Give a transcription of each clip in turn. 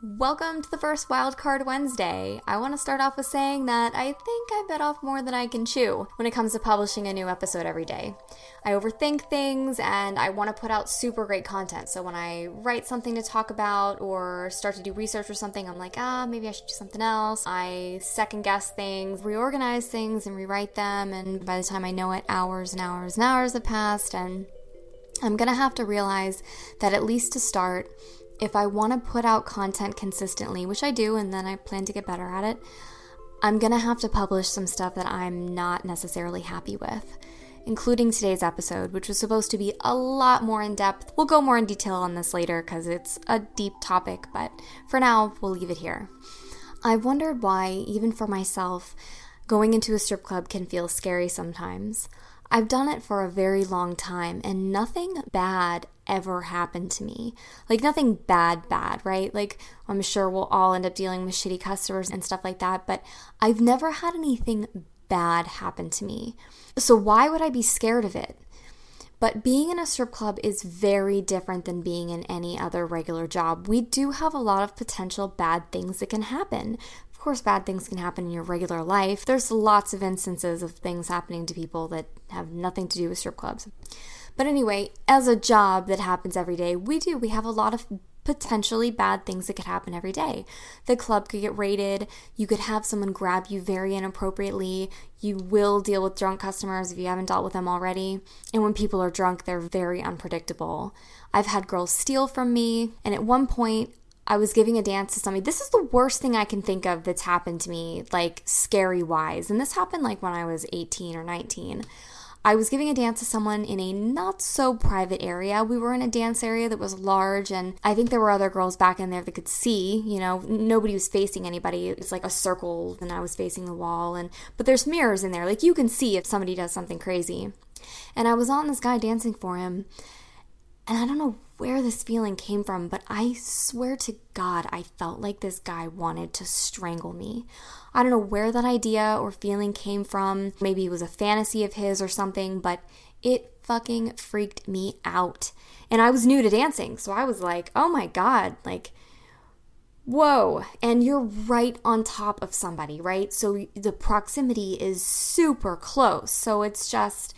Welcome to the first Wildcard Wednesday. I want to start off with saying that I think I bit off more than I can chew when it comes to publishing a new episode every day. I overthink things and I want to put out super great content. So when I write something to talk about or start to do research or something, I'm like, ah, maybe I should do something else. I second guess things, reorganize things, and rewrite them. And by the time I know it, hours and hours and hours have passed. And I'm going to have to realize that at least to start, if I want to put out content consistently, which I do, and then I plan to get better at it, I'm going to have to publish some stuff that I'm not necessarily happy with, including today's episode, which was supposed to be a lot more in depth. We'll go more in detail on this later because it's a deep topic, but for now, we'll leave it here. I've wondered why, even for myself, going into a strip club can feel scary sometimes. I've done it for a very long time and nothing bad ever happened to me. Like nothing bad, bad, right? Like I'm sure we'll all end up dealing with shitty customers and stuff like that, but I've never had anything bad happen to me. So why would I be scared of it? But being in a strip club is very different than being in any other regular job. We do have a lot of potential bad things that can happen. Of course, bad things can happen in your regular life. There's lots of instances of things happening to people that have nothing to do with strip clubs. But anyway, as a job that happens every day, we do. We have a lot of potentially bad things that could happen every day. The club could get raided. You could have someone grab you very inappropriately. You will deal with drunk customers if you haven't dealt with them already. And when people are drunk, they're very unpredictable. I've had girls steal from me. And at one point, I was giving a dance to somebody. This is the worst thing I can think of that's happened to me, like scary wise. And this happened like when I was 18 or 19. I was giving a dance to someone in a not so private area. We were in a dance area that was large, and I think there were other girls back in there that could see. You know, nobody was facing anybody. It's like a circle, and I was facing the wall. And but there's mirrors in there, like you can see if somebody does something crazy. And I was on this guy dancing for him, and I don't know where this feeling came from, but I swear to God, I felt like this guy wanted to strangle me. I don't know where that idea or feeling came from. Maybe it was a fantasy of his or something, but it fucking freaked me out. And I was new to dancing, so I was like, oh my God, like, whoa. And you're right on top of somebody, right? So the proximity is super close. So it's just,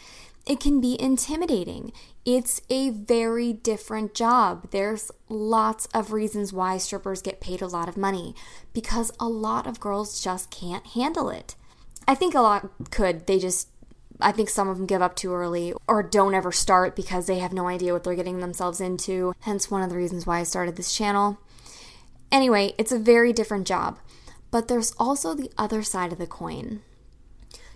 it can be intimidating. It's a very different job. There's lots of reasons why strippers get paid a lot of money because a lot of girls just can't handle it. I think a lot could. They just, I think some of them give up too early or don't ever start because they have no idea what they're getting themselves into. Hence, one of the reasons why I started this channel. Anyway, it's a very different job. But there's also the other side of the coin.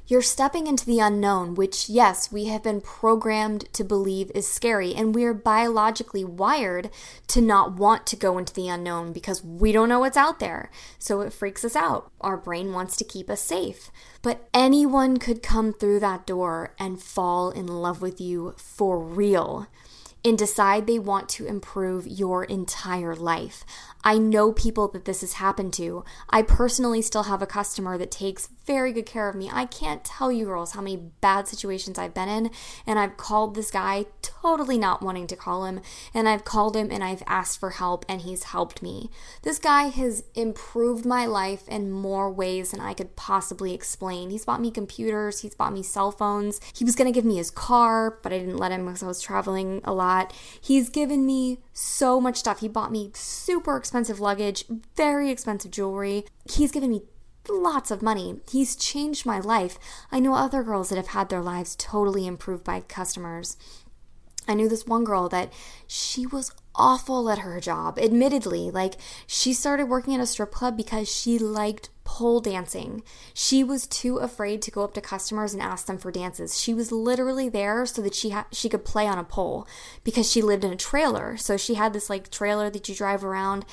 You're stepping into the unknown, which, yes, we have been programmed to believe is scary, and we're biologically wired to not want to go into the unknown because we don't know what's out there. So it freaks us out. Our brain wants to keep us safe. But anyone could come through that door and fall in love with you for real and decide they want to improve your entire life. I know people that this has happened to. I personally still have a customer that takes very good care of me. I can't tell you girls how many bad situations I've been in, and I've called this guy totally not wanting to call him, and I've called him and I've asked for help, and he's helped me. This guy has improved my life in more ways than I could possibly explain. He's bought me computers, he's bought me cell phones. He was gonna give me his car, but I didn't let him because I was traveling a lot. He's given me so much stuff. He bought me super expensive luggage, very expensive jewelry. He's given me lots of money. He's changed my life. I know other girls that have had their lives totally improved by customers. I knew this one girl that she was awful at her job, admittedly. Like, she started working at a strip club because she liked pole dancing. She was too afraid to go up to customers and ask them for dances. She was literally there so that she ha- she could play on a pole because she lived in a trailer. So she had this like trailer that you drive around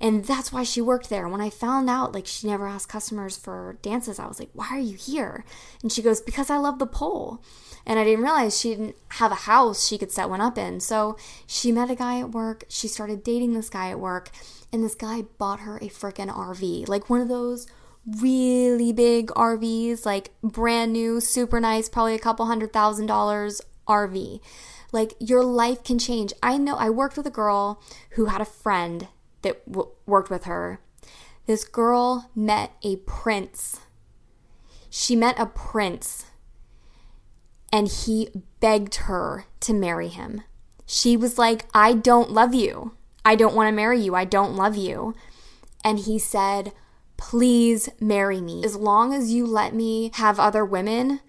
and that's why she worked there. When I found out like she never asked customers for dances, I was like, "Why are you here?" And she goes, "Because I love the pole." And I didn't realize she didn't have a house she could set one up in. So she met a guy at work. She started dating this guy at work and this guy bought her a freaking RV, like one of those really big RVs, like brand new, super nice, probably a couple hundred thousand dollars RV. Like your life can change. I know I worked with a girl who had a friend that w- worked with her. This girl met a prince. She met a prince and he begged her to marry him. She was like, I don't love you. I don't want to marry you. I don't love you. And he said, Please marry me. As long as you let me have other women,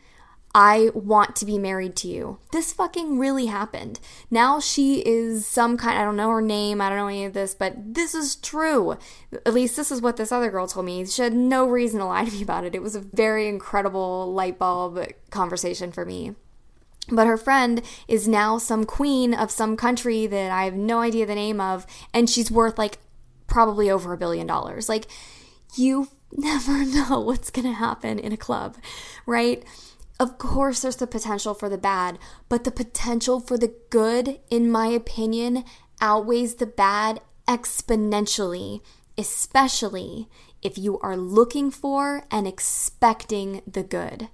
I want to be married to you. This fucking really happened. Now she is some kind, I don't know her name, I don't know any of this, but this is true. At least this is what this other girl told me. She had no reason to lie to me about it. It was a very incredible light bulb conversation for me. But her friend is now some queen of some country that I have no idea the name of, and she's worth like probably over a billion dollars. Like, you never know what's gonna happen in a club, right? Of course, there's the potential for the bad, but the potential for the good, in my opinion, outweighs the bad exponentially, especially if you are looking for and expecting the good.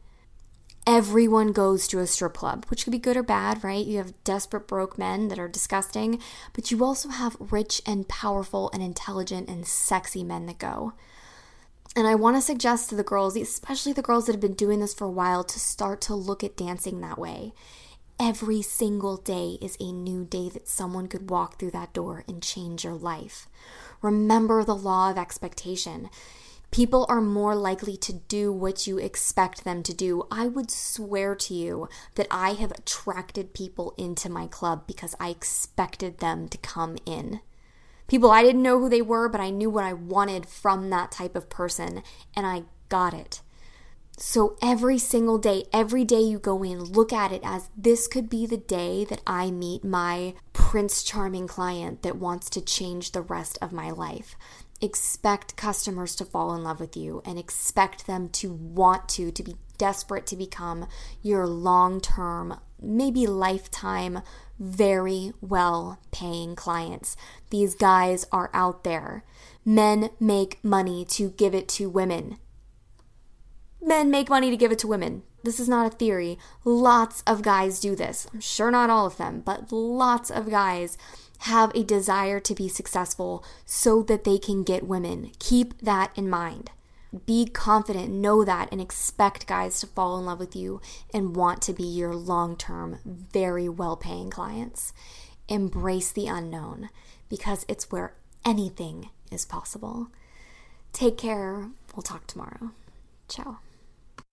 Everyone goes to a strip club, which could be good or bad, right? You have desperate, broke men that are disgusting, but you also have rich and powerful and intelligent and sexy men that go. And I want to suggest to the girls, especially the girls that have been doing this for a while, to start to look at dancing that way. Every single day is a new day that someone could walk through that door and change your life. Remember the law of expectation. People are more likely to do what you expect them to do. I would swear to you that I have attracted people into my club because I expected them to come in. People I didn't know who they were, but I knew what I wanted from that type of person, and I got it. So every single day, every day you go in, look at it as this could be the day that I meet my Prince Charming client that wants to change the rest of my life. Expect customers to fall in love with you and expect them to want to, to be desperate to become your long term, maybe lifetime very well paying clients. These guys are out there. Men make money to give it to women. Men make money to give it to women. This is not a theory. Lots of guys do this. I'm sure not all of them, but lots of guys have a desire to be successful so that they can get women. Keep that in mind. Be confident, know that, and expect guys to fall in love with you and want to be your long term, very well paying clients. Embrace the unknown because it's where anything is possible. Take care. We'll talk tomorrow. Ciao.